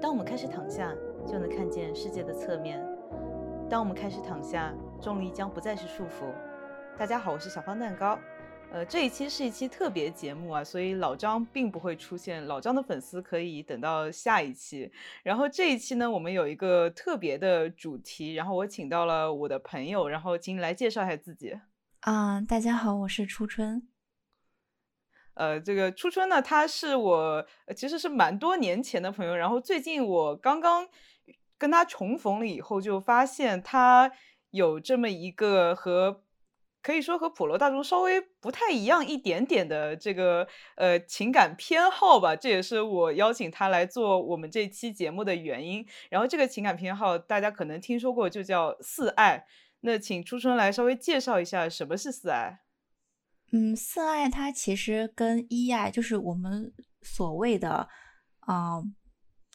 当我们开始躺下，就能看见世界的侧面。当我们开始躺下，重力将不再是束缚。大家好，我是小方蛋糕。呃，这一期是一期特别节目啊，所以老张并不会出现。老张的粉丝可以等到下一期。然后这一期呢，我们有一个特别的主题，然后我请到了我的朋友，然后请你来介绍一下自己。啊，大家好，我是初春。呃，这个初春呢，他是我其实是蛮多年前的朋友，然后最近我刚刚跟他重逢了以后，就发现他有这么一个和可以说和普罗大众稍微不太一样一点点的这个呃情感偏好吧，这也是我邀请他来做我们这期节目的原因。然后这个情感偏好大家可能听说过，就叫四爱。那请初春来稍微介绍一下什么是四爱。嗯，四爱它其实跟一爱就是我们所谓的，嗯，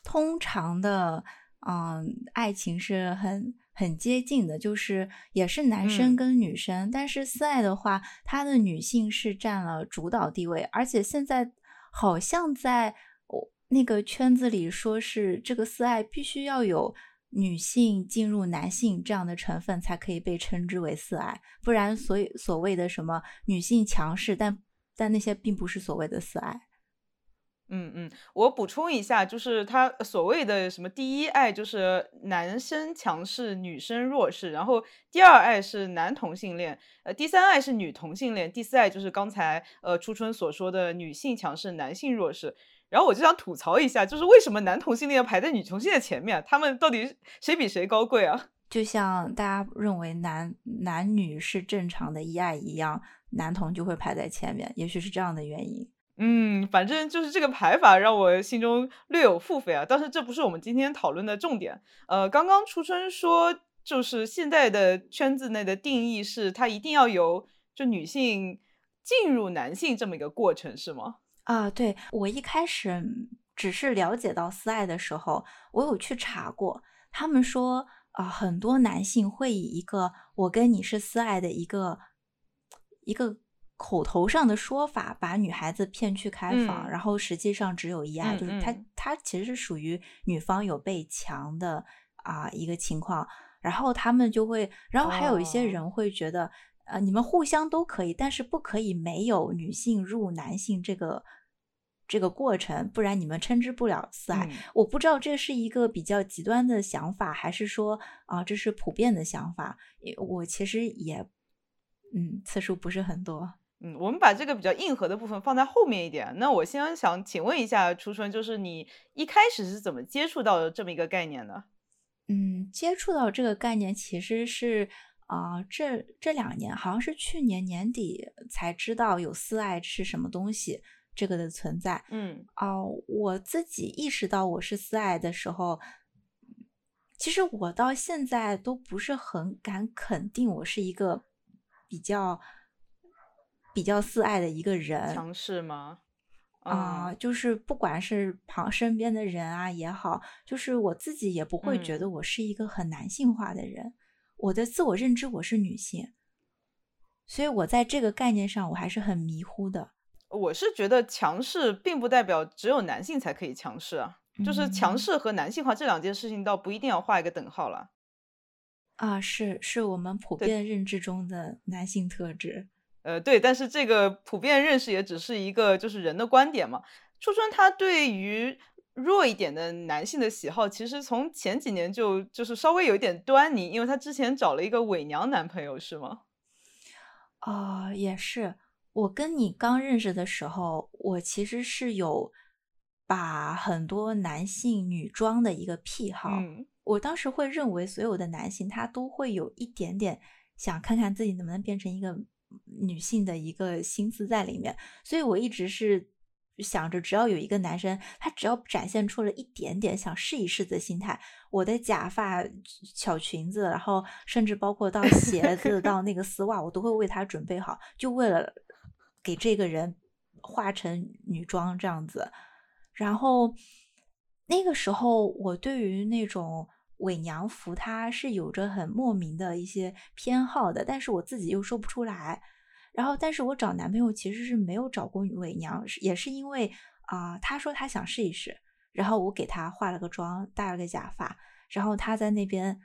通常的，嗯，爱情是很很接近的，就是也是男生跟女生。但是四爱的话，它的女性是占了主导地位，而且现在好像在我那个圈子里说是这个四爱必须要有。女性进入男性这样的成分才可以被称之为四爱，不然所以所谓的什么女性强势，但但那些并不是所谓的四爱。嗯嗯，我补充一下，就是他所谓的什么第一爱就是男生强势，女生弱势，然后第二爱是男同性恋，呃，第三爱是女同性恋，第四爱就是刚才呃初春所说的女性强势，男性弱势。然后我就想吐槽一下，就是为什么男同性恋要排在女同性恋前面？他们到底谁比谁高贵啊？就像大家认为男男女是正常的一爱一样，男同就会排在前面，也许是这样的原因。嗯，反正就是这个排法让我心中略有腹诽啊。但是这不是我们今天讨论的重点。呃，刚刚初春说，就是现在的圈子内的定义是，它一定要有就女性进入男性这么一个过程，是吗？啊，对我一开始只是了解到私爱的时候，我有去查过，他们说啊，很多男性会以一个我跟你是私爱的一个一个口头上的说法，把女孩子骗去开房，然后实际上只有一爱，就是他他其实是属于女方有被强的啊一个情况，然后他们就会，然后还有一些人会觉得。呃，你们互相都可以，但是不可以没有女性入男性这个这个过程，不然你们称之不了四爱。我不知道这是一个比较极端的想法，还是说啊，这是普遍的想法。我其实也，嗯，次数不是很多。嗯，我们把这个比较硬核的部分放在后面一点。那我先想请问一下初春，就是你一开始是怎么接触到这么一个概念的？嗯，接触到这个概念其实是。啊，这这两年好像是去年年底才知道有四爱吃什么东西，这个的存在。嗯，哦，我自己意识到我是四爱的时候，其实我到现在都不是很敢肯定我是一个比较比较四爱的一个人。强势吗？啊，就是不管是旁身边的人啊也好，就是我自己也不会觉得我是一个很男性化的人。我的自我认知我是女性，所以我在这个概念上我还是很迷糊的。我是觉得强势并不代表只有男性才可以强势啊，就是强势和男性化这两件事情倒不一定要画一个等号了。啊，是是我们普遍认知中的男性特质。呃，对，但是这个普遍认识也只是一个就是人的观点嘛。初春他对于。弱一点的男性的喜好，其实从前几年就就是稍微有一点端倪，因为他之前找了一个伪娘男朋友，是吗？啊，也是。我跟你刚认识的时候，我其实是有把很多男性女装的一个癖好。嗯。我当时会认为，所有的男性他都会有一点点想看看自己能不能变成一个女性的一个心思在里面，所以我一直是。想着只要有一个男生，他只要展现出了一点点想试一试的心态，我的假发、小裙子，然后甚至包括到鞋子、到那个丝袜，我都会为他准备好，就为了给这个人化成女装这样子。然后那个时候，我对于那种伪娘服，它是有着很莫名的一些偏好的，但是我自己又说不出来。然后，但是我找男朋友其实是没有找过伪娘，也是因为啊，他说他想试一试，然后我给他化了个妆，戴了个假发，然后他在那边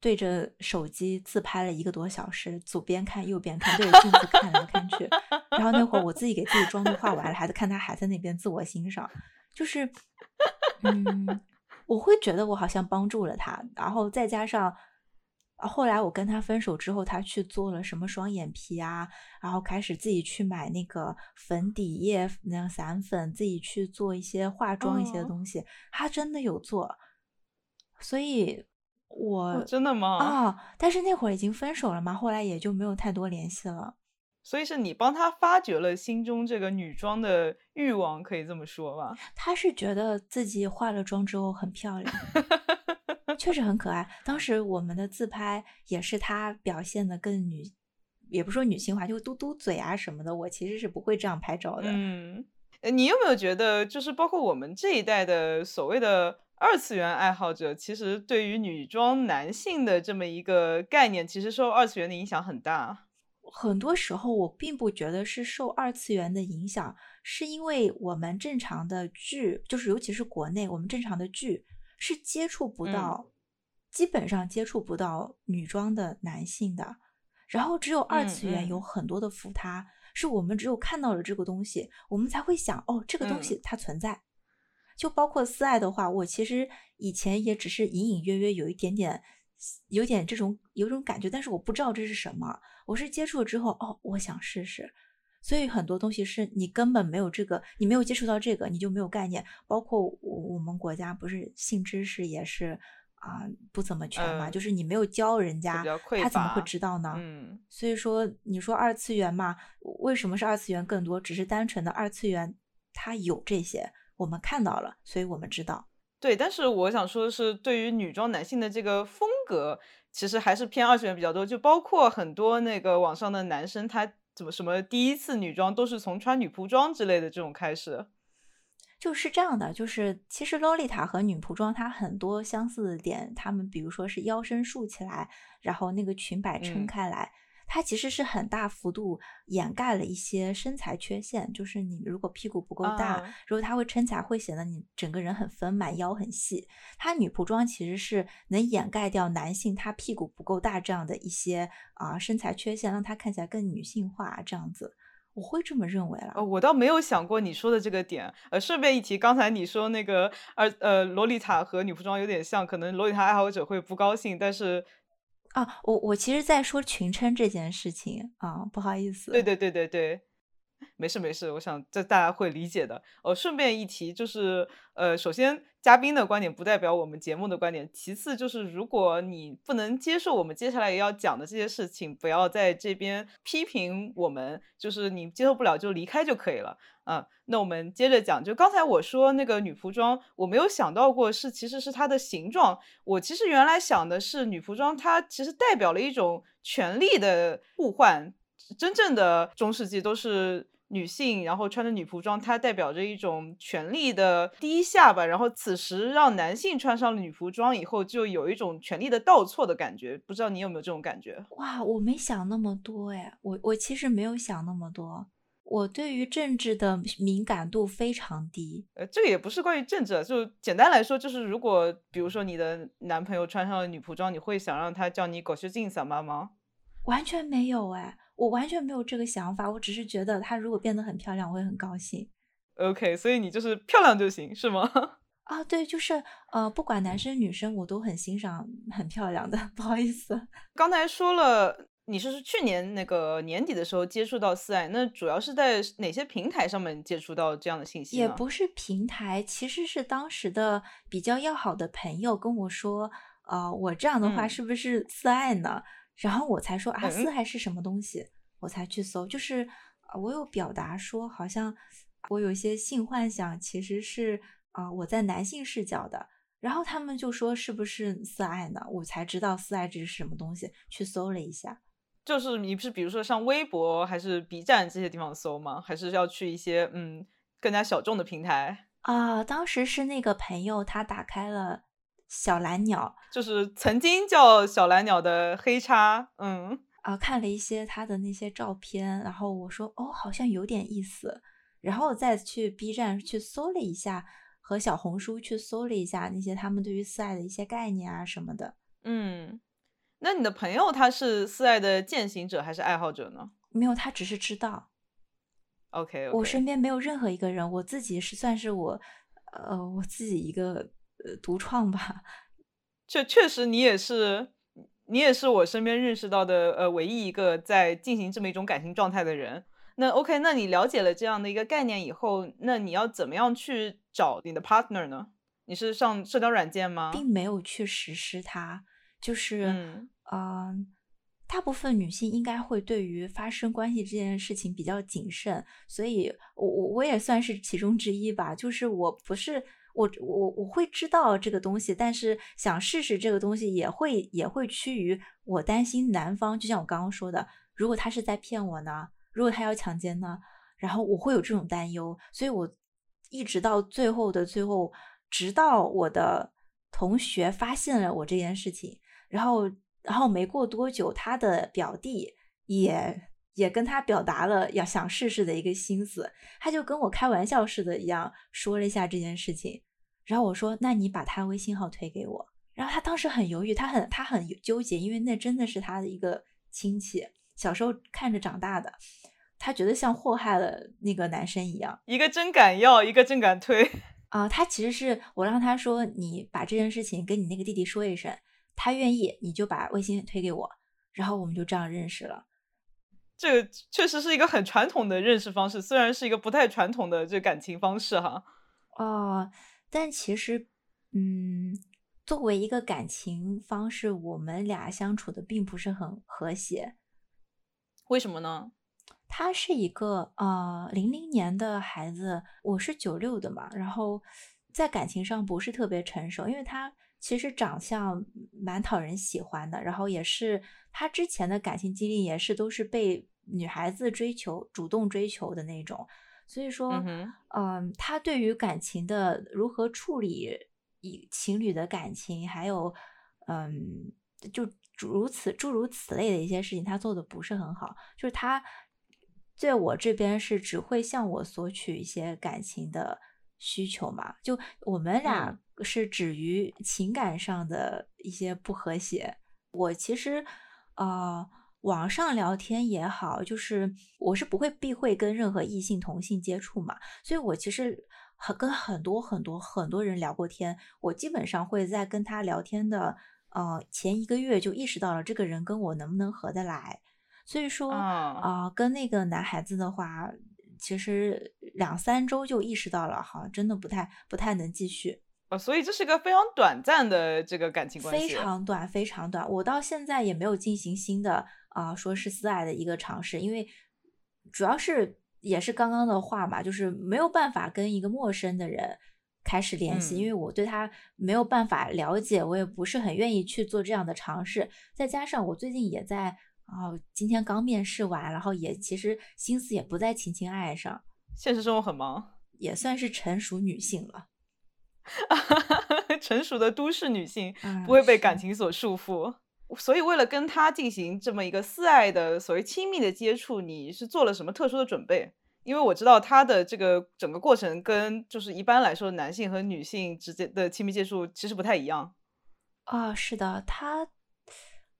对着手机自拍了一个多小时，左边看右边看，对着镜子看来看去。然后那会儿我自己给自己妆都化完了，还在看他还在那边自我欣赏，就是嗯，我会觉得我好像帮助了他，然后再加上。后来我跟他分手之后，他去做了什么双眼皮啊，然后开始自己去买那个粉底液、那个散粉，自己去做一些化妆一些东西。他真的有做，所以我真的吗？啊！但是那会儿已经分手了嘛，后来也就没有太多联系了。所以是你帮他发掘了心中这个女装的欲望，可以这么说吧？他是觉得自己化了妆之后很漂亮。确实很可爱。当时我们的自拍也是他表现的更女，也不说女性化，就嘟嘟嘴啊什么的。我其实是不会这样拍照的。嗯，你有没有觉得，就是包括我们这一代的所谓的二次元爱好者，其实对于女装男性的这么一个概念，其实受二次元的影响很大。很多时候我并不觉得是受二次元的影响，是因为我们正常的剧，就是尤其是国内我们正常的剧。是接触不到，基本上接触不到女装的男性的，然后只有二次元有很多的服他，是我们只有看到了这个东西，我们才会想哦，这个东西它存在。就包括思爱的话，我其实以前也只是隐隐约约有一点点，有点这种有种感觉，但是我不知道这是什么。我是接触了之后，哦，我想试试。所以很多东西是你根本没有这个，你没有接触到这个，你就没有概念。包括我我们国家不是性知识也是啊不怎么全嘛，就是你没有教人家，他怎么会知道呢？嗯，所以说你说二次元嘛，为什么是二次元更多？只是单纯的二次元它有这些，我们看到了，所以我们知道。对，但是我想说的是，对于女装男性的这个风格，其实还是偏二次元比较多，就包括很多那个网上的男生他。怎么什么第一次女装都是从穿女仆装之类的这种开始？就是这样的，就是其实洛丽塔和女仆装它很多相似的点，他们比如说是腰身竖起来，然后那个裙摆撑开来。它其实是很大幅度掩盖了一些身材缺陷，就是你如果屁股不够大，如果它会撑起来，会显得你整个人很丰满，腰很细。它女仆装其实是能掩盖掉男性他屁股不够大这样的一些啊身材缺陷，让他看起来更女性化这样子。我会这么认为了。哦，我倒没有想过你说的这个点。呃，顺便一提，刚才你说那个呃呃洛丽塔和女仆装有点像，可能洛丽塔爱好者会不高兴，但是。啊，我我其实在说群称这件事情啊，不好意思。对对对对对，没事没事，我想这大家会理解的。哦，顺便一提，就是呃，首先。嘉宾的观点不代表我们节目的观点。其次就是，如果你不能接受我们接下来要讲的这些事情，不要在这边批评我们。就是你接受不了就离开就可以了。嗯，那我们接着讲。就刚才我说那个女仆装，我没有想到过是其实是它的形状。我其实原来想的是女仆装，它其实代表了一种权力的互换。真正的中世纪都是。女性，然后穿着女仆装，它代表着一种权力的低下吧。然后此时让男性穿上了女仆装以后，就有一种权力的倒错的感觉。不知道你有没有这种感觉？哇，我没想那么多哎，我我其实没有想那么多。我对于政治的敏感度非常低。呃，这个也不是关于政治，就简单来说，就是如果比如说你的男朋友穿上了女仆装，你会想让他叫你狗血镜萨妈吗？完全没有哎。我完全没有这个想法，我只是觉得她如果变得很漂亮，我会很高兴。OK，所以你就是漂亮就行，是吗？啊，对，就是呃，不管男生女生，我都很欣赏很漂亮的。不好意思，刚才说了，你是去年那个年底的时候接触到四爱，那主要是在哪些平台上面接触到这样的信息？也不是平台，其实是当时的比较要好的朋友跟我说，呃，我这样的话是不是四爱呢？然后我才说啊，四爱是什么东西？我才去搜，就是我有表达说，好像我有一些性幻想，其实是啊，我在男性视角的。然后他们就说是不是四爱呢？我才知道四爱这是什么东西，去搜了一下。就是你是比如说上微博还是 B 站这些地方搜吗？还是要去一些嗯更加小众的平台啊？当时是那个朋友他打开了。小蓝鸟就是曾经叫小蓝鸟的黑叉，嗯啊，看了一些他的那些照片，然后我说哦，好像有点意思，然后再去 B 站去搜了一下和和小红书去搜了一下那些他们对于四爱的一些概念啊什么的。嗯，那你的朋友他是四爱的践行者还是爱好者呢？没有，他只是知道。OK，我身边没有任何一个人，我自己是算是我，呃，我自己一个呃独创吧。确确实，你也是，你也是我身边认识到的呃唯一一个在进行这么一种感情状态的人。那 OK，那你了解了这样的一个概念以后，那你要怎么样去找你的 partner 呢？你是上社交软件吗？并没有去实施它，就是嗯。大部分女性应该会对于发生关系这件事情比较谨慎，所以我我我也算是其中之一吧。就是我不是我我我会知道这个东西，但是想试试这个东西也会也会趋于我担心男方，就像我刚刚说的，如果他是在骗我呢？如果他要强奸呢？然后我会有这种担忧，所以我一直到最后的最后，直到我的同学发现了我这件事情，然后。然后没过多久，他的表弟也也跟他表达了要想试试的一个心思，他就跟我开玩笑似的一样说了一下这件事情。然后我说：“那你把他微信号推给我。”然后他当时很犹豫，他很他很纠结，因为那真的是他的一个亲戚，小时候看着长大的，他觉得像祸害了那个男生一样。一个真敢要，一个真敢推 啊！他其实是我让他说：“你把这件事情跟你那个弟弟说一声。”他愿意，你就把微信推给我，然后我们就这样认识了。这个确实是一个很传统的认识方式，虽然是一个不太传统的这感情方式哈。哦，但其实，嗯，作为一个感情方式，我们俩相处的并不是很和谐。为什么呢？他是一个呃零零年的孩子，我是九六的嘛，然后在感情上不是特别成熟，因为他。其实长相蛮讨人喜欢的，然后也是他之前的感情经历也是都是被女孩子追求、主动追求的那种，所以说，嗯，他对于感情的如何处理以情侣的感情，还有，嗯，就如此诸如此类的一些事情，他做的不是很好。就是他在我这边是只会向我索取一些感情的需求嘛，就我们俩。是止于情感上的一些不和谐。我其实，呃，网上聊天也好，就是我是不会避讳跟任何异性同性接触嘛。所以我其实很跟很多很多很多人聊过天。我基本上会在跟他聊天的呃前一个月就意识到了这个人跟我能不能合得来。所以说啊，跟那个男孩子的话，其实两三周就意识到了，好像真的不太不太能继续。所以这是个非常短暂的这个感情关系，非常短，非常短。我到现在也没有进行新的啊，说是私爱的一个尝试，因为主要是也是刚刚的话嘛，就是没有办法跟一个陌生的人开始联系，因为我对他没有办法了解，我也不是很愿意去做这样的尝试。再加上我最近也在啊，今天刚面试完，然后也其实心思也不在情情爱爱上，现实生活很忙，也算是成熟女性了。成熟的都市女性不会被感情所束缚，所以为了跟他进行这么一个私爱的所谓亲密的接触，你是做了什么特殊的准备？因为我知道他的这个整个过程跟就是一般来说男性和女性之间的亲密接触其实不太一样。啊，是的，他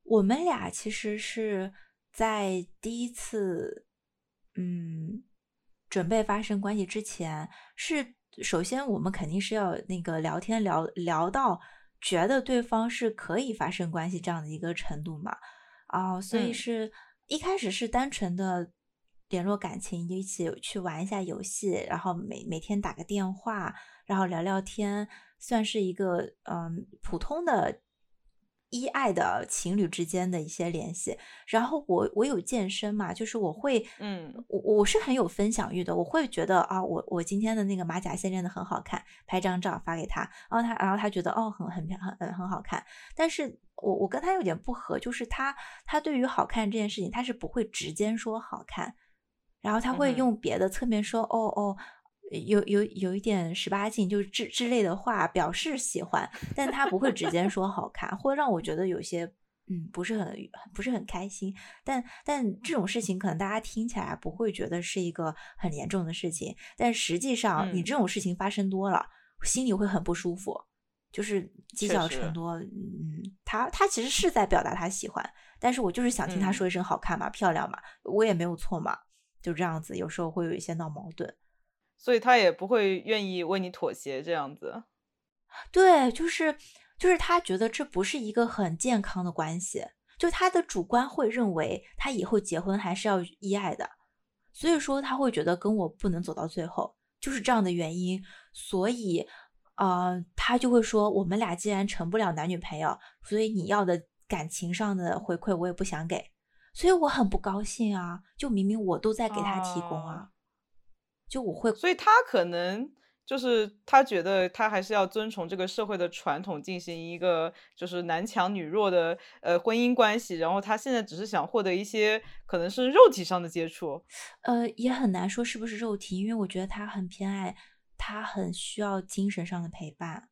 我们俩其实是在第一次嗯准备发生关系之前是。首先，我们肯定是要那个聊天聊聊到觉得对方是可以发生关系这样的一个程度嘛？啊，所以是一开始是单纯的联络感情，就一起去玩一下游戏，然后每每天打个电话，然后聊聊天，算是一个嗯普通的。依爱的情侣之间的一些联系，然后我我有健身嘛，就是我会，嗯，我我是很有分享欲的，我会觉得啊，我我今天的那个马甲线练的很好看，拍张照发给他，然后他然后他觉得哦很很很很很好看，但是我我跟他有点不合，就是他他对于好看这件事情他是不会直接说好看，然后他会用别的侧面说哦哦。有有有一点十八禁，就是之之类的话表示喜欢，但他不会直接说好看，会让我觉得有些嗯不是很不是很开心。但但这种事情可能大家听起来不会觉得是一个很严重的事情，但实际上你这种事情发生多了，心里会很不舒服，就是积确实少成多。嗯，他他其实是在表达他喜欢，但是我就是想听他嗯说一声好看嘛、漂亮嘛，我也没有错嘛，就这样子，有时候会有一些闹矛盾。所以他也不会愿意为你妥协这样子。对，就是就是他觉得这不是一个很健康的关系，就他的主观会认为他以后结婚还是要依爱的，所以说他会觉得跟我不能走到最后，就是这样的原因，所以呃，他就会说我们俩既然成不了男女朋友，所以你要的感情上的回馈我也不想给，所以我很不高兴啊，就明明我都在给他提供啊，啊就我会所以他可能就是他觉得他还是要遵从这个社会的传统，进行一个就是男强女弱的呃婚姻关系，然后他现在只是想获得一些可能是肉体上的接触。呃，也很难说是不是肉体，因为我觉得他很偏爱，他很需要精神上的陪伴。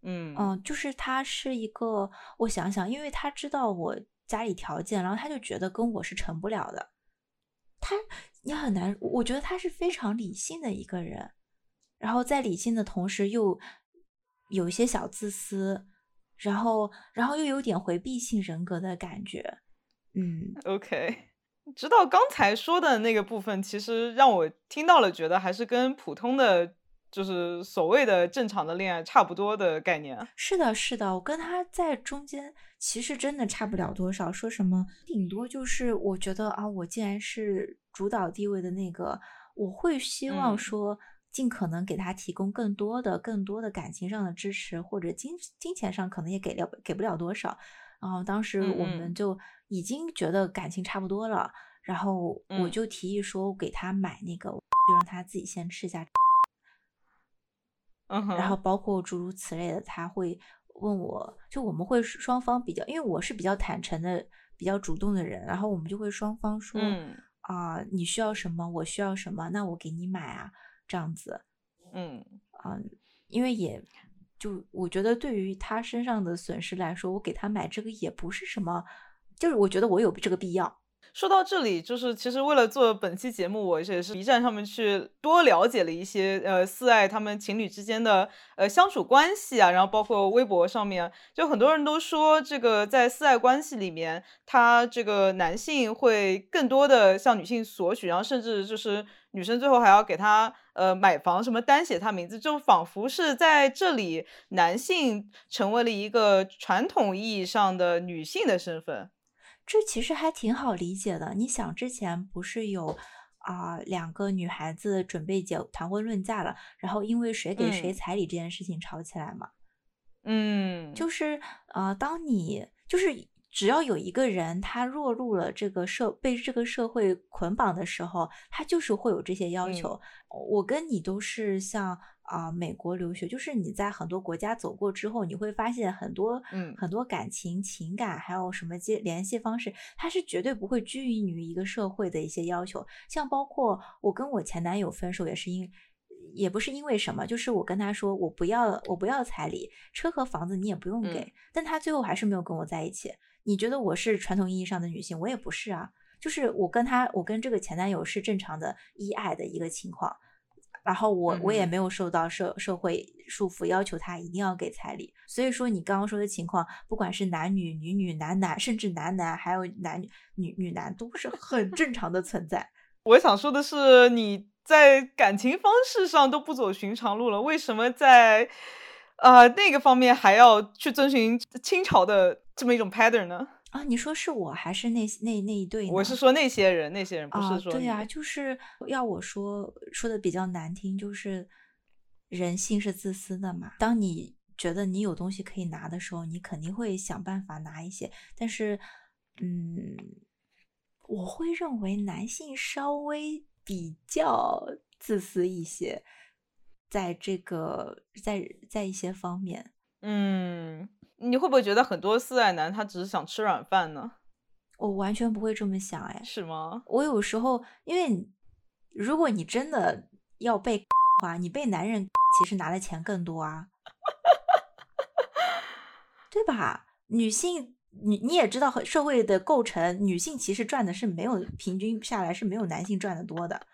嗯嗯，就是他是一个，我想想，因为他知道我家里条件，然后他就觉得跟我是成不了的。他你很难，我觉得他是非常理性的一个人，然后在理性的同时又有一些小自私，然后然后又有点回避性人格的感觉。嗯，OK，直到刚才说的那个部分，其实让我听到了，觉得还是跟普通的就是所谓的正常的恋爱差不多的概念。是的，是的，我跟他在中间其实真的差不了多少。说什么，顶多就是我觉得啊，我既然是主导地位的那个，我会希望嗯说尽可能给他提供更多的、更多的感情上的支持，或者金金钱上可能也给了给不了多少。然后当时嗯我们嗯就已经觉得感情差不多了，然后我嗯就提议说给他买那个，就让他自己先吃一下。嗯哼，然后包括诸如此类的，他会问我，就我们会双方比较，因为我是比较坦诚的、比较主动的人，然后我们就会双方说嗯。啊、你需要什么，我需要什么，那我给你买啊，这样子，嗯。啊、因为也就我觉得对于他身上的损失来说，我给他买这个也不是什么，就是我觉得我有这个必要。说到这里，就是其实为了做本期节目，我也是 B 站上面去多了解了一些呃四爱他们情侣之间的呃相处关系啊，然后包括微博上面，就很多人都说这个在四爱关系里面，他这个男性会更多的向女性索取，然后甚至就是女生最后还要给他呃买房什么单写他名字，就仿佛是在这里男性成为了一个传统意义上的女性的身份。这其实还挺好理解的。你想，之前不是有啊、两个女孩子准备结谈婚论嫁了，然后因为谁给谁嗯彩礼这件事情吵起来嘛？嗯，就是呃，当你就是只要有一个人他落入了这个社被这个社会捆绑的时候，他就是会有这些要求。我跟你都是像啊、美国留学，就是你在很多国家走过之后，你会发现很多嗯很多感情、情感，还有什么接联系方式，它是绝对不会拘泥于一个社会的一些要求。像包括我跟我前男友分手，也是因也不是因为什么，就是我跟他说我不要我不要彩礼，车和房子你也不用给，嗯但他最后还是没有跟我在一起。你觉得我是传统意义上的女性，我也不是啊。就是我跟他，我跟这个前男友是正常的依爱的一个情况，然后我我也没有受到社社会束缚，要求他一定要给彩礼。所以说你刚刚说的情况，不管是男女、女女、男男，甚至男男，还有男女、女女男，都是很正常的存在。我想说的是，你在感情方式上都不走寻常路了，为什么在呃那个方面还要去遵循清朝的这么一种 pattern 呢？啊，你说是我还是那那那一对呢？我是说那些人，那些人不啊，是说对呀、你就是要我说说的比较难听，就是人性是自私的嘛。当你觉得你有东西可以拿的时候，你肯定会想办法拿一些。但是，嗯，我会认为男性稍微比较自私一些，在这个在在一些方面。嗯，你会不会觉得很多四爱男他只是想吃软饭呢？我完全不会这么想，哎，是吗？我有时候，因为如果你真的要被的话，你被男人其实拿的钱更多啊，对吧？女性，你你也知道，社会的构成，女性其实赚的是没有平均下来是没有男性赚的多的。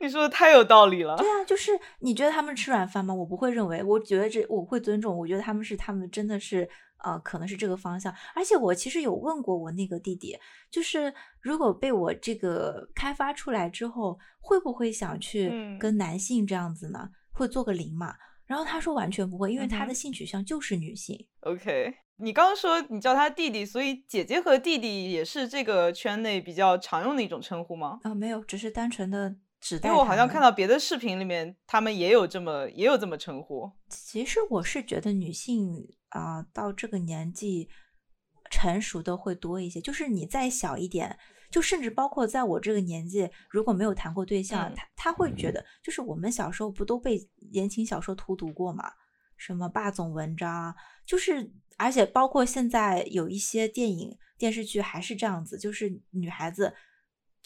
你说的太有道理了。对啊，就是你觉得他们吃软饭吗？我不会认为，我觉得这我会尊重。我觉得他们是他们真的是呃，可能是这个方向。而且我其实有问过我那个弟弟，就是如果被我这个开发出来之后，会不会想去跟男性这样子呢？会做个零嘛？然后他说完全不会，因为他的性取向就是女性。OK，你刚刚说你叫他弟弟，所以姐姐和弟弟也是这个圈内比较常用的一种称呼吗？啊，没有，只是单纯的指代。因为我好像看到别的视频里面，他们也有这么也有这么称呼。其实我是觉得女性啊，到这个年纪成熟的会多一些，就是你再小一点。就甚至包括在我这个年纪，如果没有谈过对象，他他会觉得，就是我们小时候不都被言情小说荼毒过嘛？什么霸总文章，就是而且包括现在有一些电影电视剧还是这样子，就是女孩子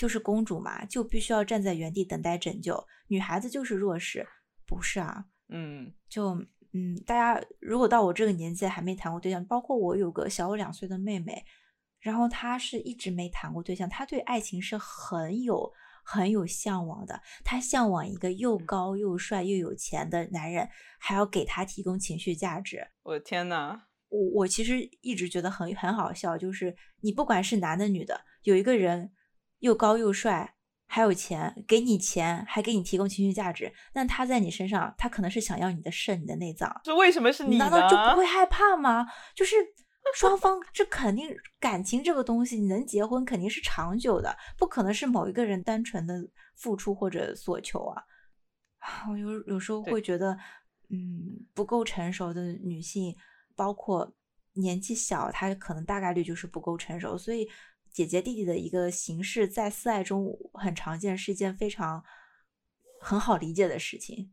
就是公主嘛，就必须要站在原地等待拯救，女孩子就是弱势，不是啊？嗯，就嗯，大家如果到我这个年纪还没谈过对象，包括我有个小我两岁的妹妹。然后她是一直没谈过对象，她对爱情是很有很有向往的。她向往一个又高又帅又有钱的男人，还要给他提供情绪价值。我的天呐，我我其实一直觉得很很好笑，就是你不管是男的女的，有一个人又高又帅还有钱，给你钱还给你提供情绪价值，那他在你身上，他可能是想要你的肾、你的内脏。这为什么是你？难道就不会害怕吗？就是。双方这肯定感情这个东西，你能结婚肯定是长久的，不可能是某一个人单纯的付出或者所求啊。我有有时候会觉得，嗯，不够成熟的女性，包括年纪小，她可能大概率就是不够成熟。所以姐姐弟弟的一个形式，在四爱中很常见，是一件非常很好理解的事情。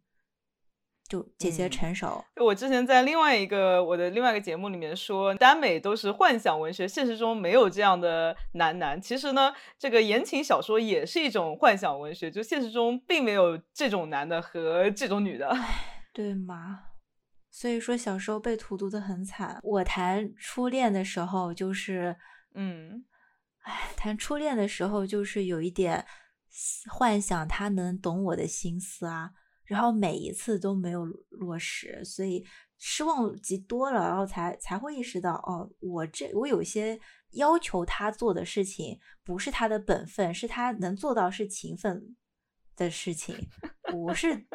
就姐姐成熟。我之前在另外一个我的另外一个节目里面说，耽美都是幻想文学，现实中没有这样的男男。其实呢，这个言情小说也是一种幻想文学，就现实中并没有这种男的和这种女的，对吗？所以说小时候被荼毒的很惨。我谈初恋的时候，就是嗯，哎，谈初恋的时候就是有一点幻想他能懂我的心思啊。然后每一次都没有落实，所以失望极多了，然后才才会意识到，哦，我这我有些要求他做的事情不是他的本分，是他能做到是情分的事情，我是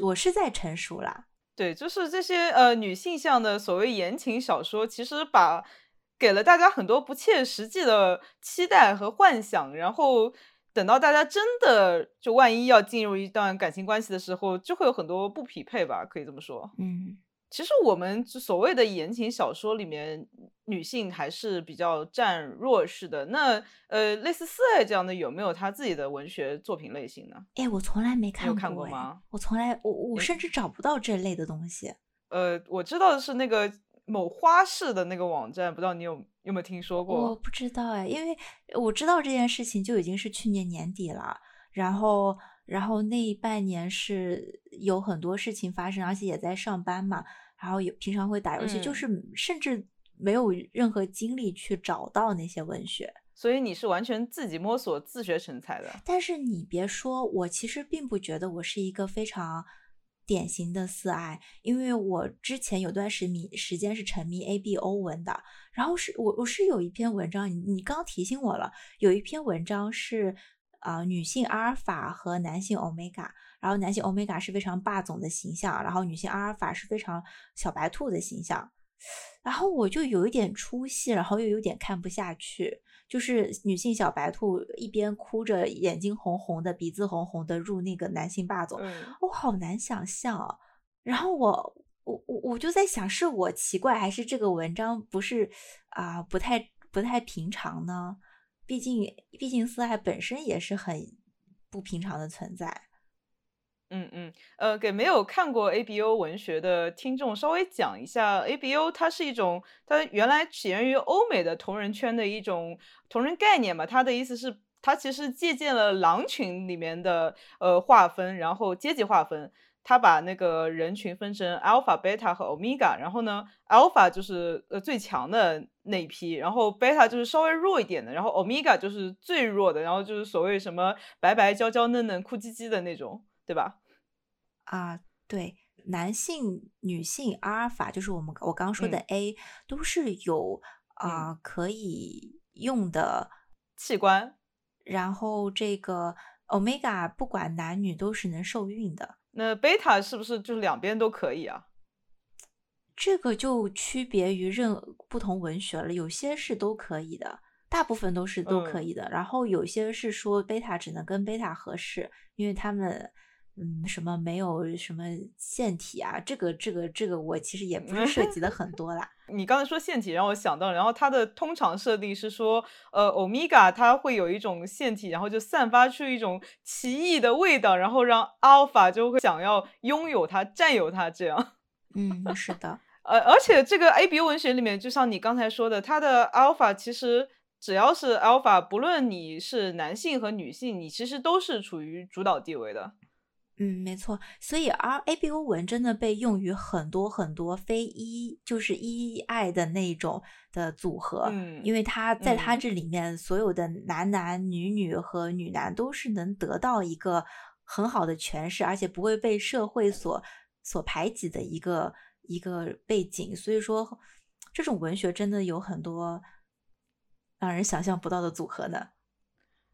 我是在成熟啦。对，就是这些呃女性向的所谓言情小说，其实把给了大家很多不切实际的期待和幻想，然后。等到大家真的就万一要进入一段感情关系的时候，就会有很多不匹配吧，可以这么说。嗯，其实我们所谓的言情小说里面，女性还是比较占弱势的。那呃，类似四爱这样的，有没有他自己的文学作品类型呢？哎，我从来没看过。有看过吗？我从来，我我甚至找不到这类的东西。呃，我知道的是那个。某花式的那个网站，不知道你有有没有听说过？我不知道哎，因为我知道这件事情就已经是去年年底了，然后然后那半年是有很多事情发生，而且也在上班嘛，然后有平常会打游戏，就是甚至没有任何精力去找到那些文学。所以你是完全自己摸索、自学成才的。但是你别说，我其实并不觉得我是一个非常。典型的四爱，因为我之前有段时迷时间是沉迷 A B O 文的，然后是我我是有一篇文章，你你刚提醒我了，有一篇文章是啊女性阿尔法和男性欧米伽，然后男性欧米伽是非常霸总的形象，然后女性阿尔法是非常小白兔的形象，然后我就有一点出戏，然后又有点看不下去。就是女性小白兔一边哭着，眼睛红红的，鼻子红红的入那个男性霸总，我好难想象啊。然后我我我我就在想，是我奇怪，还是这个文章不是啊不太不太平常呢？毕竟毕竟四爱本身也是很不平常的存在。嗯嗯，呃，给没有看过 A B O 文学的听众稍微讲一下，A B O 它是一种，它原来起源于欧美的同人圈的一种同人概念嘛。它的意思是，它其实借鉴了狼群里面的呃划分，然后阶级划分。他把那个人群分成 alpha、beta 和 omega，然后呢，alpha 就是呃最强的那一批，然后 beta 就是稍微弱一点的，然后 omega 就是最弱的，然后就是所谓什么白白娇娇嫩嫩哭唧唧的那种，对吧？啊，对，男性、女性阿尔法就是我们我刚刚说的 A，都是有啊可以用的器官，然后这个 omega 不管男女都是能受孕的。那贝塔是不是就是两边都可以啊？这个就区别于任不同文学了，有些是都可以的，大部分都是都可以的。然后有些是说贝塔只能跟贝塔合适，因为他们。嗯，什么没有什么腺体啊？这个、这个、这个，我其实也不是涉及的很多啦。你刚才说腺体，让我想到，然后它的通常设定是说，呃，欧米伽它会有一种腺体，然后就散发出一种奇异的味道，然后让阿尔法就会想要拥有它、占有它，这样。嗯，是的。呃，而且这个 A B O 文学里面，就像你刚才说的，它的阿尔法其实只要是阿尔法，不论你是男性和女性，你其实都是处于主导地位的。嗯，没错，所以 R A B O 文真的被用于很多很多非一就是一爱的那种的组合，嗯，因为他在他这里面所有的男男女女和女男都是能得到一个很好的诠释，而且不会被社会所所排挤的一个一个背景，所以说这种文学真的有很多让人想象不到的组合呢。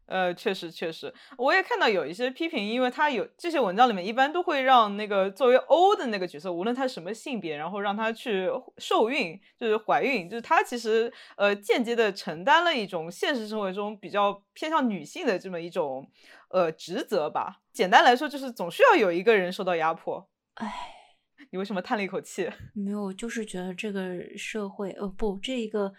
呃，确实确实，我也看到有一些批评，因为他有这些文章里面一般都会让那个作为 O 的那个角色，无论他什么性别，然后让他去受孕，就是怀孕，就是他其实呃间接的承担了一种现实生活中比较偏向女性的这么一种呃职责吧。简单来说，就是总需要有一个人受到压迫。唉，你为什么叹了一口气？没有，就是觉得这个社会，呃，不，这一个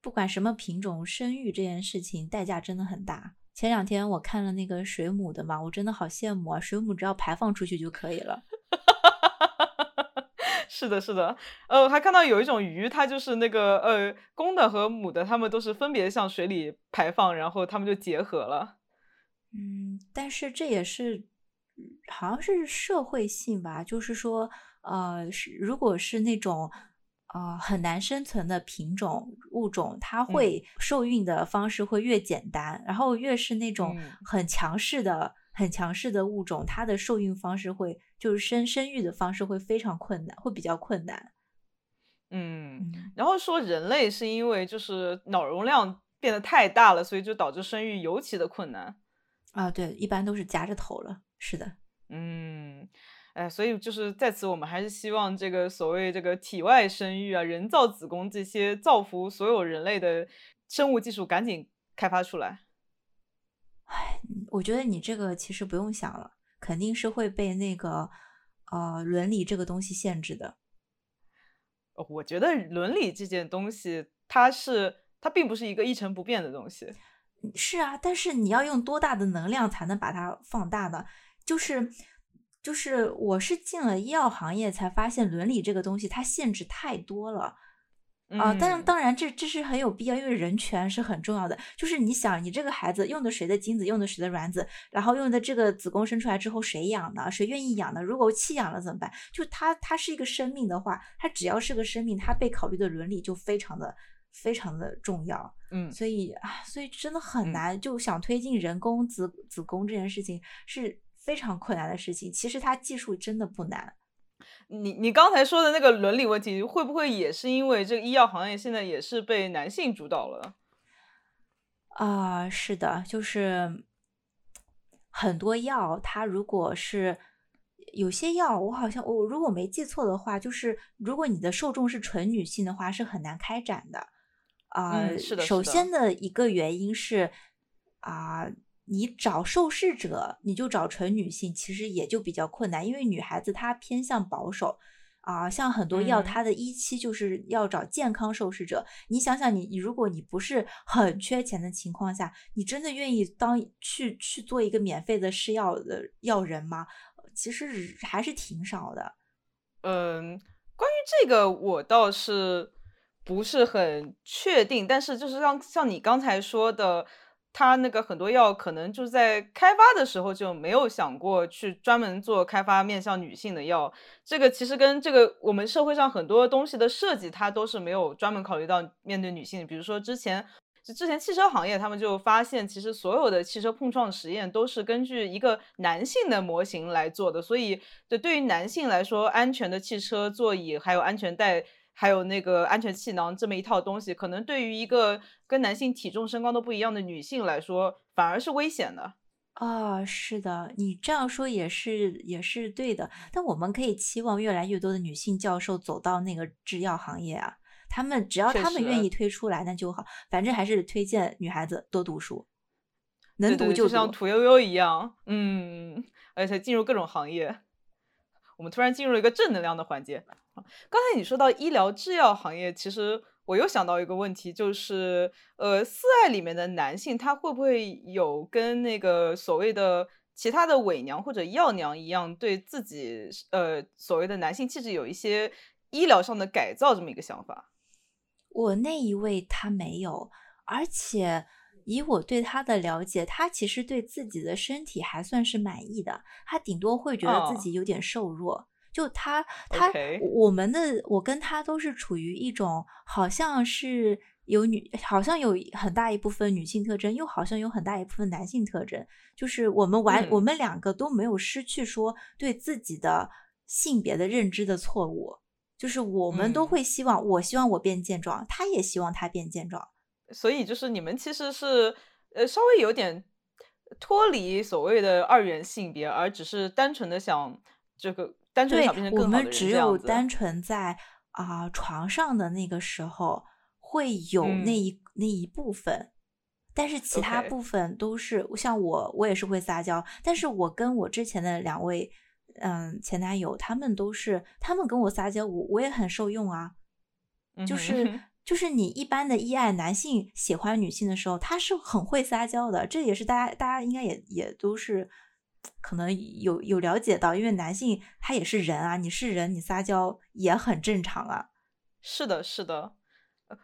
不管什么品种，生育这件事情代价真的很大。前两天我看了那个水母的嘛，我真的好羡慕啊！水母只要排放出去就可以了。是的，是的。呃，还看到有一种鱼，它就是那个呃公的和母的，它们都是分别向水里排放，然后它们就结合了。嗯，但是这也是好像是社会性吧，就是说，呃，是如果是那种。啊，很难生存的品种物种，它会受孕的方式会越简单，然后越是那种很强势的、很强势的物种，它的受孕方式会就是生生育的方式会非常困难，会比较困难。嗯，然后说人类是因为就是脑容量变得太大了，所以就导致生育尤其的困难。啊，对，一般都是夹着头了。是的，嗯。哎，所以就是在此，我们还是希望这个所谓这个体外生育啊、人造子宫这些造福所有人类的生物技术赶紧开发出来。哎，我觉得你这个其实不用想了，肯定是会被那个呃伦理这个东西限制的。我觉得伦理这件东西，它是它并不是一个一成不变的东西。是啊，但是你要用多大的能量才能把它放大呢？就是。就是我是进了医药行业才发现伦理这个东西它限制太多了啊！但当然这这是很有必要，因为人权是很重要的。就是你想，你这个孩子用的谁的精子，用的谁的卵子，然后用的这个子宫生出来之后谁养呢？谁愿意养呢？如果弃养了怎么办？就它它是一个生命的话，它只要是个生命，它被考虑的伦理就非常的非常的重要。嗯，所以啊，所以真的很难，就想推进人工子子宫这件事情是。非常困难的事情，其实它技术真的不难。你你刚才说的那个伦理问题，会不会也是因为这个医药行业现在也是被男性主导了？啊，是的，就是很多药，它如果是有些药，我好像我如果没记错的话，就是如果你的受众是纯女性的话，是很难开展的。啊，是的。首先的一个原因是啊。你找受试者，你就找纯女性，其实也就比较困难，因为女孩子她偏向保守啊。像很多药，它的一期就是要找健康受试者。你想想，你你如果你不是很缺钱的情况下，你真的愿意当去去做一个免费的试药的药人吗？其实还是挺少的。嗯，关于这个，我倒是不是很确定，但是就是像像你刚才说的。他那个很多药可能就在开发的时候就没有想过去专门做开发面向女性的药。这个其实跟这个我们社会上很多东西的设计，它都是没有专门考虑到面对女性。比如说之前，就之前汽车行业，他们就发现，其实所有的汽车碰撞实验都是根据一个男性的模型来做的。所以，对对于男性来说，安全的汽车座椅还有安全带。还有那个安全气囊这么一套东西，可能对于一个跟男性体重身高都不一样的女性来说，反而是危险的。啊，是的，你这样说也是也是对的。但我们可以期望越来越多的女性教授走到那个制药行业啊，他们只要他们愿意推出来，那就好。反正还是推荐女孩子多读书，能读就像屠呦呦一样，嗯，而且进入各种行业。我们突然进入了一个正能量的环节。刚才你说到医疗制药行业，其实我又想到一个问题，就是呃，四爱里面的男性，他会不会有跟那个所谓的其他的伪娘或者药娘一样，对自己呃所谓的男性气质有一些医疗上的改造这么一个想法？我那一位他没有，而且。以我对他的了解，他其实对自己的身体还算是满意的。他顶多会觉得自己有点瘦弱。就他，他，我们的，我跟他都是处于一种好像是有女，好像有很大一部分女性特征，又好像有很大一部分男性特征。就是我们完，我们两个都没有失去说对自己的性别的认知的错误。就是我们都会希望，我希望我变健壮，他也希望他变健壮。所以就是你们其实是呃稍微有点脱离所谓的二元性别，而只是单纯的想这个单纯想变成更好的人。我们只有单纯在啊床上的那个时候会有那一那一部分，但是其他部分都是像我，我也是会撒娇。但是我跟我之前的两位嗯前男友，他们都是他们跟我撒娇，我我也很受用啊，就是。就是你一般的依爱男性喜欢女性的时候，他是很会撒娇的，这也是大家大家应该也也都是可能有有了解到，因为男性他也是人啊，你是人，你撒娇也很正常啊。是的，是的，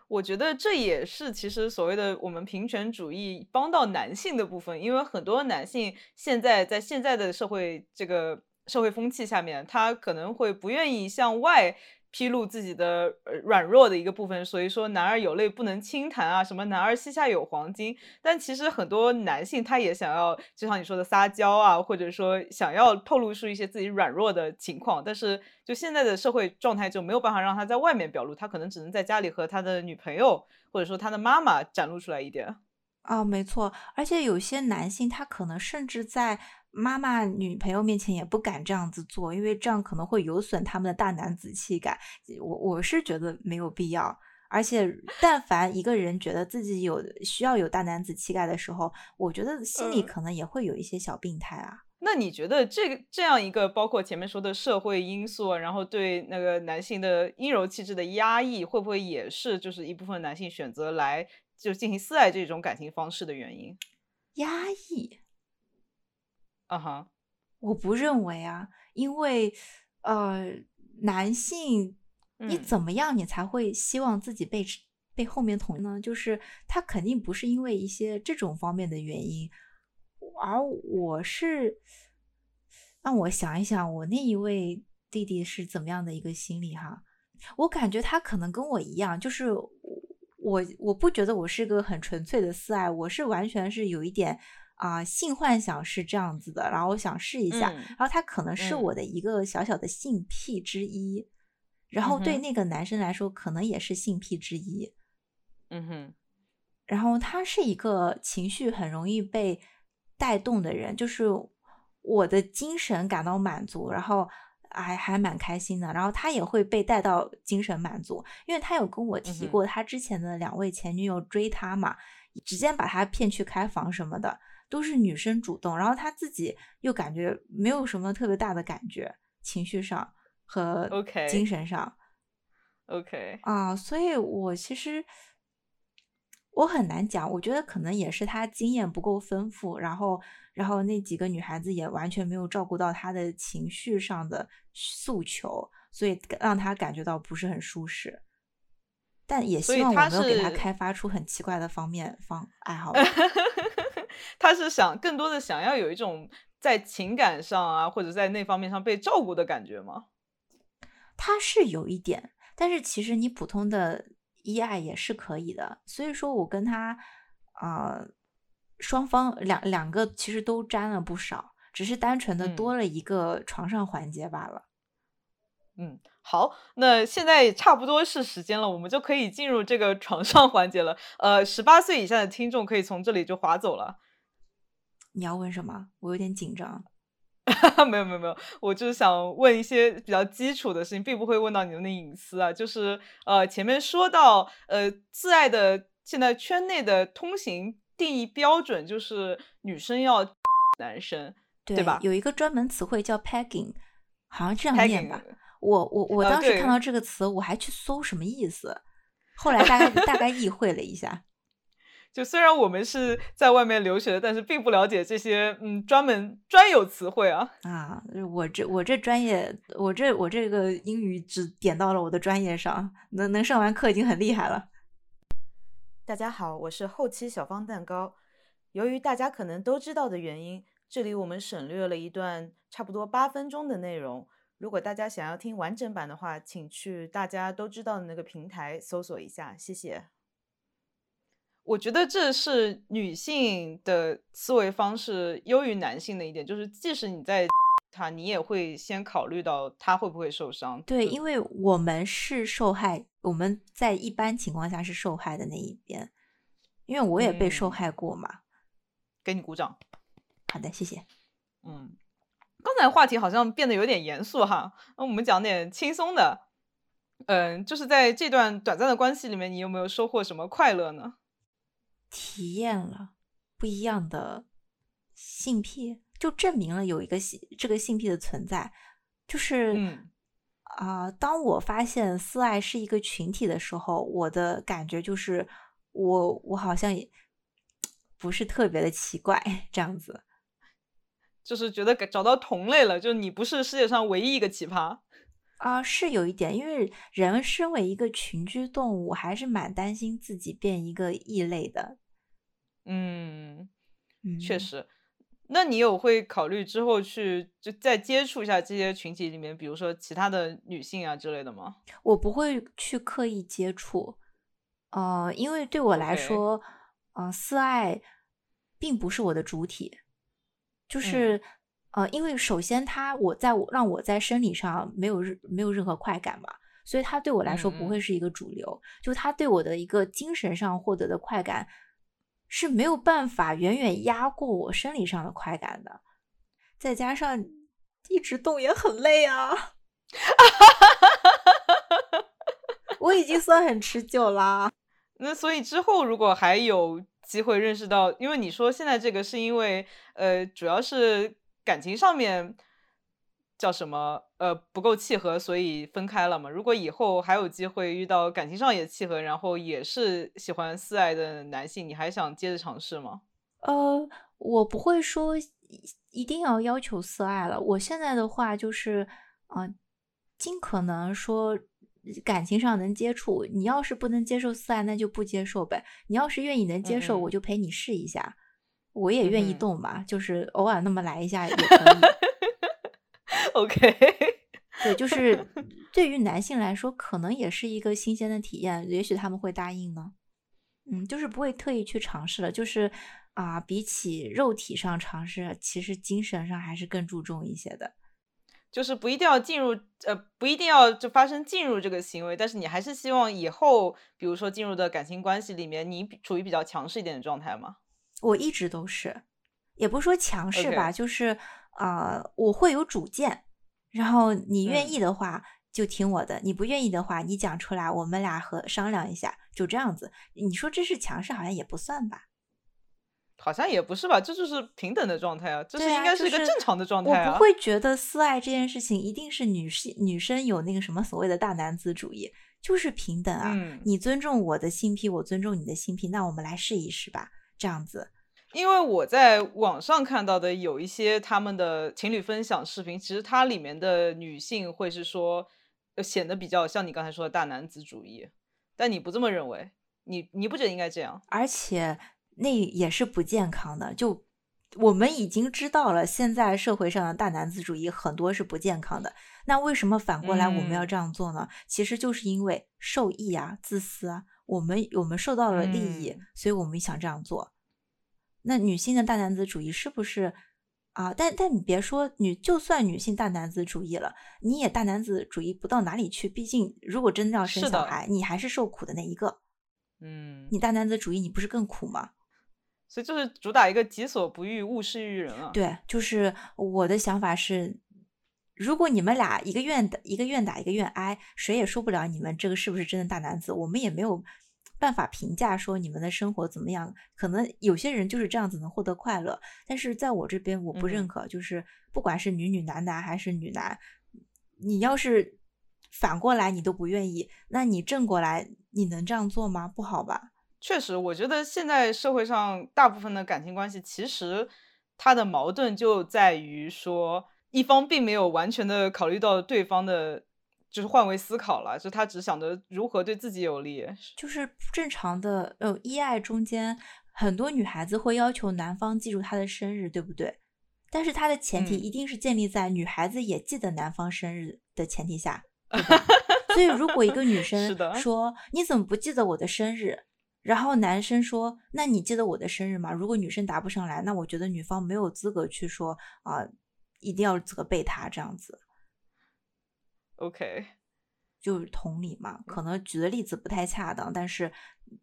我觉得这也是其实所谓的我们平权主义帮到男性的部分，因为很多男性现在在现在的社会这个社会风气下面，他可能会不愿意向外。披露自己的软弱的一个部分，所以说男儿有泪不能轻弹啊，什么男儿膝下有黄金。但其实很多男性他也想要，就像你说的撒娇啊，或者说想要透露出一些自己软弱的情况。但是就现在的社会状态就没有办法让他在外面表露，他可能只能在家里和他的女朋友或者说他的妈妈展露出来一点。啊，没错，而且有些男性他可能甚至在。妈妈、女朋友面前也不敢这样子做，因为这样可能会有损他们的大男子气概。我我是觉得没有必要。而且，但凡一个人觉得自己有需要有大男子气概的时候，我觉得心里可能也会有一些小病态啊。那你觉得这个这样一个，包括前面说的社会因素，然后对那个男性的阴柔气质的压抑，会不会也是就是一部分男性选择来就进行私爱这种感情方式的原因？压抑。啊哈，我不认为啊，因为呃，男性你怎么样，你才会希望自己被被后面捅呢？就是他肯定不是因为一些这种方面的原因，而我是让我想一想，我那一位弟弟是怎么样的一个心理哈？我感觉他可能跟我一样，就是我我不觉得我是个很纯粹的私爱，我是完全是有一点。啊，性幻想是这样子的，然后我想试一下，然后他可能是我的一个小小的性癖之一，然后对那个男生来说可能也是性癖之一，嗯哼，然后他是一个情绪很容易被带动的人，就是我的精神感到满足，然后还还蛮开心的，然后他也会被带到精神满足，因为他有跟我提过他之前的两位前女友追他嘛，直接把他骗去开房什么的。都是女生主动，然后他自己又感觉没有什么特别大的感觉，情绪上和精神上，OK 啊，所以我其实我很难讲，我觉得可能也是他经验不够丰富，然后然后那几个女孩子也完全没有照顾到他的情绪上的诉求，所以让他感觉到不是很舒适。但也希望我没有给他开发出很奇怪的方面方爱好。他是想更多的想要有一种在情感上啊，或者在那方面上被照顾的感觉吗？他是有一点，但是其实你普通的依爱也是可以的。所以说我跟他呃，双方两两个其实都沾了不少，只是单纯的多了一个床上环节罢了。嗯。好，那现在差不多是时间了，我们就可以进入这个床上环节了。呃，十八岁以下的听众可以从这里就划走了。你要问什么？我有点紧张。没有没有没有，我就是想问一些比较基础的事情，并不会问到你们的隐私啊。就是呃，前面说到呃，自爱的现在圈内的通行定义标准就是女生要男生，对吧？有一个专门词汇叫 pegging，好像这样念吧。我我我当时看到这个词，我还去搜什么意思，后来大概大概意会了一下。就虽然我们是在外面留学的，但是并不了解这些嗯专门专有词汇啊。啊，我这我这专业，我这我这个英语只点到了我的专业上，能能上完课已经很厉害了。大家好，我是后期小方蛋糕。由于大家可能都知道的原因，这里我们省略了一段差不多八分钟的内容。如果大家想要听完整版的话，请去大家都知道的那个平台搜索一下，谢谢。我觉得这是女性的思维方式优于男性的一点，就是即使你在 他，你也会先考虑到他会不会受伤。对，因为我们是受害，我们在一般情况下是受害的那一边，因为我也被受害过嘛。给你鼓掌。好的，谢谢。嗯。刚才话题好像变得有点严肃哈，那我们讲点轻松的。嗯，就是在这段短暂的关系里面，你有没有收获什么快乐呢？体验了不一样的性癖，就证明了有一个性这个性癖的存在。就是啊，当我发现四爱是一个群体的时候，我的感觉就是我我好像也不是特别的奇怪这样子。就是觉得找到同类了，就你不是世界上唯一一个奇葩啊，是有一点，因为人身为一个群居动物，还是蛮担心自己变一个异类的。嗯，确实。那你有会考虑之后去就再接触一下这些群体里面，比如说其他的女性啊之类的吗？我不会去刻意接触，呃，因为对我来说，呃，四爱并不是我的主体。就是，呃，因为首先他我在我让我在生理上没有任没有任何快感嘛，所以他对我来说不会是一个主流。就他对我的一个精神上获得的快感是没有办法远远压过我生理上的快感的。再加上一直动也很累啊，我已经算很持久啦。那所以之后如果还有。机会认识到，因为你说现在这个是因为，呃，主要是感情上面叫什么，呃，不够契合，所以分开了嘛。如果以后还有机会遇到感情上也契合，然后也是喜欢四爱的男性，你还想接着尝试吗？呃，我不会说一定要要求四爱了。我现在的话就是，啊，尽可能说。感情上能接触，你要是不能接受四爱，那就不接受呗。你要是愿意能接受，我就陪你试一下。我也愿意动嘛，就是偶尔那么来一下也可以。OK，对，就是对于男性来说，可能也是一个新鲜的体验，也许他们会答应呢。嗯，就是不会特意去尝试了。就是啊，比起肉体上尝试，其实精神上还是更注重一些的。就是不一定要进入，呃，不一定要就发生进入这个行为，但是你还是希望以后，比如说进入的感情关系里面，你处于比较强势一点的状态吗？我一直都是，也不是说强势吧，就是啊，我会有主见，然后你愿意的话就听我的，你不愿意的话，你讲出来，我们俩和商量一下，就这样子。你说这是强势，好像也不算吧。好像也不是吧，这就是平等的状态啊，这是应该是一个正常的状态啊。我不会觉得私爱这件事情一定是女性女生有那个什么所谓的大男子主义，就是平等啊。你尊重我的性癖，我尊重你的性癖，那我们来试一试吧，这样子。因为我在网上看到的有一些他们的情侣分享视频，其实它里面的女性会是说显得比较像你刚才说的大男子主义，但你不这么认为，你你不觉得应该这样？而且。那也是不健康的。就我们已经知道了，现在社会上的大男子主义很多是不健康的。那为什么反过来我们要这样做呢？其实就是因为受益啊、自私啊，我们我们受到了利益，所以我们想这样做。那女性的大男子主义是不是啊？但但你别说女，就算女性大男子主义了，你也大男子主义不到哪里去。毕竟，如果真的要生小孩，你还是受苦的那一个。嗯，你大男子主义，你不是更苦吗？所以就是主打一个己所不欲，勿施于人啊。对，就是我的想法是。如果你们俩一个愿打一个愿打一个愿挨，谁也说不了你们这个是不是真的大男子。我们也没有办法评价说你们的生活怎么样。可能有些人就是这样子能获得快乐，但是在我这边我不认可。就是不管是女女男男还是女男，你要是反过来你都不愿意，那你正过来你能这样做吗？不好吧？确实，我觉得现在社会上大部分的感情关系，其实它的矛盾就在于说。一方并没有完全的考虑到对方的，就是换位思考了，就他只想着如何对自己有利。就是正常的，呃，依爱中间，很多女孩子会要求男方记住她的生日，对不对？但是他的前提一定是建立在女孩子也记得男方生日的前提下，对吧？所以如果一个女 生说你怎么不记得我的生日，然后男生说那你记得我的生日吗？如果女生答不上来，那我觉得女方没有资格去说啊。一定要责备他这样子，OK，就是同理嘛。可能举的例子不太恰当，但是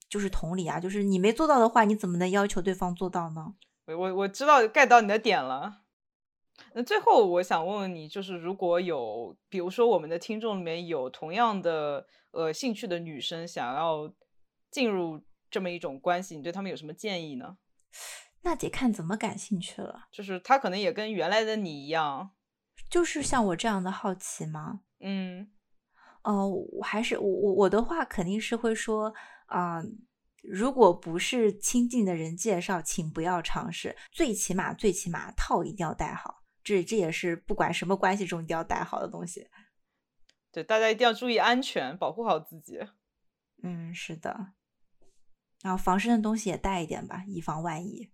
就是同理啊。就是你没做到的话，你怎么能要求对方做到呢？我我我知道 get 到你的点了。那最后我想问问你，就是如果有，比如说我们的听众里面有同样的呃兴趣的女生，想要进入这么一种关系，你对他们有什么建议呢？那得看怎么感兴趣了，就是他可能也跟原来的你一样，就是像我这样的好奇吗？嗯，哦，我还是我我我的话肯定是会说啊，如果不是亲近的人介绍，请不要尝试，最起码最起码套一定要戴好，这这也是不管什么关系中一定要戴好的东西。对，大家一定要注意安全，保护好自己。嗯，是的，然后防身的东西也带一点吧，以防万一。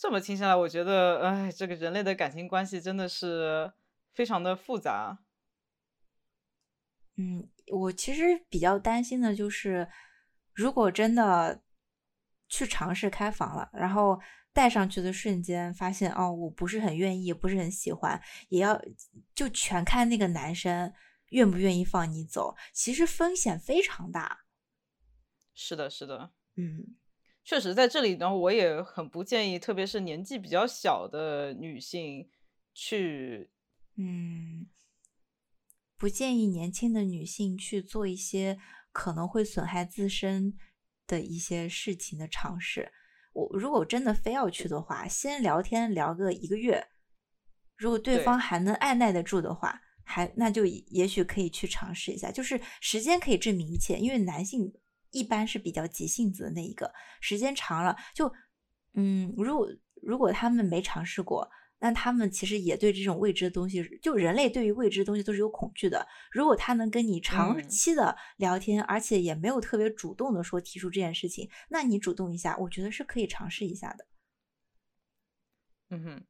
这么听下来，我觉得，哎，这个人类的感情关系真的是非常的复杂。嗯，我其实比较担心的就是，如果真的去尝试开房了，然后带上去的瞬间发现，哦，我不是很愿意，不是很喜欢，也要就全看那个男生愿不愿意放你走。其实风险非常大。是的，是的，嗯。确实，在这里呢，我也很不建议，特别是年纪比较小的女性去，嗯，不建议年轻的女性去做一些可能会损害自身的一些事情的尝试。我如果真的非要去的话，先聊天聊个一个月，如果对方还能按耐得住的话，还那就也许可以去尝试一下。就是时间可以证明一切，因为男性。一般是比较急性子的那一个，时间长了就，嗯，如果如果他们没尝试过，那他们其实也对这种未知的东西，就人类对于未知的东西都是有恐惧的。如果他能跟你长期的聊天，而且也没有特别主动的说提出这件事情，那你主动一下，我觉得是可以尝试一下的。嗯哼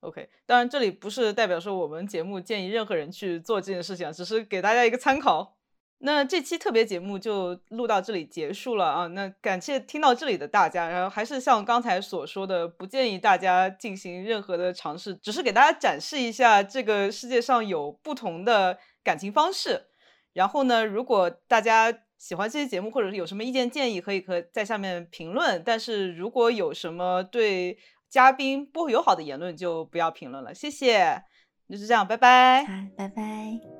，OK，当然这里不是代表说我们节目建议任何人去做这件事情，只是给大家一个参考。那这期特别节目就录到这里结束了啊！那感谢听到这里的大家，然后还是像刚才所说的，不建议大家进行任何的尝试，只是给大家展示一下这个世界上有不同的感情方式。然后呢，如果大家喜欢这期节目，或者是有什么意见建议，可以可在下面评论。但是如果有什么对嘉宾不友好的言论，就不要评论了。谢谢，那就这样，拜拜，拜拜。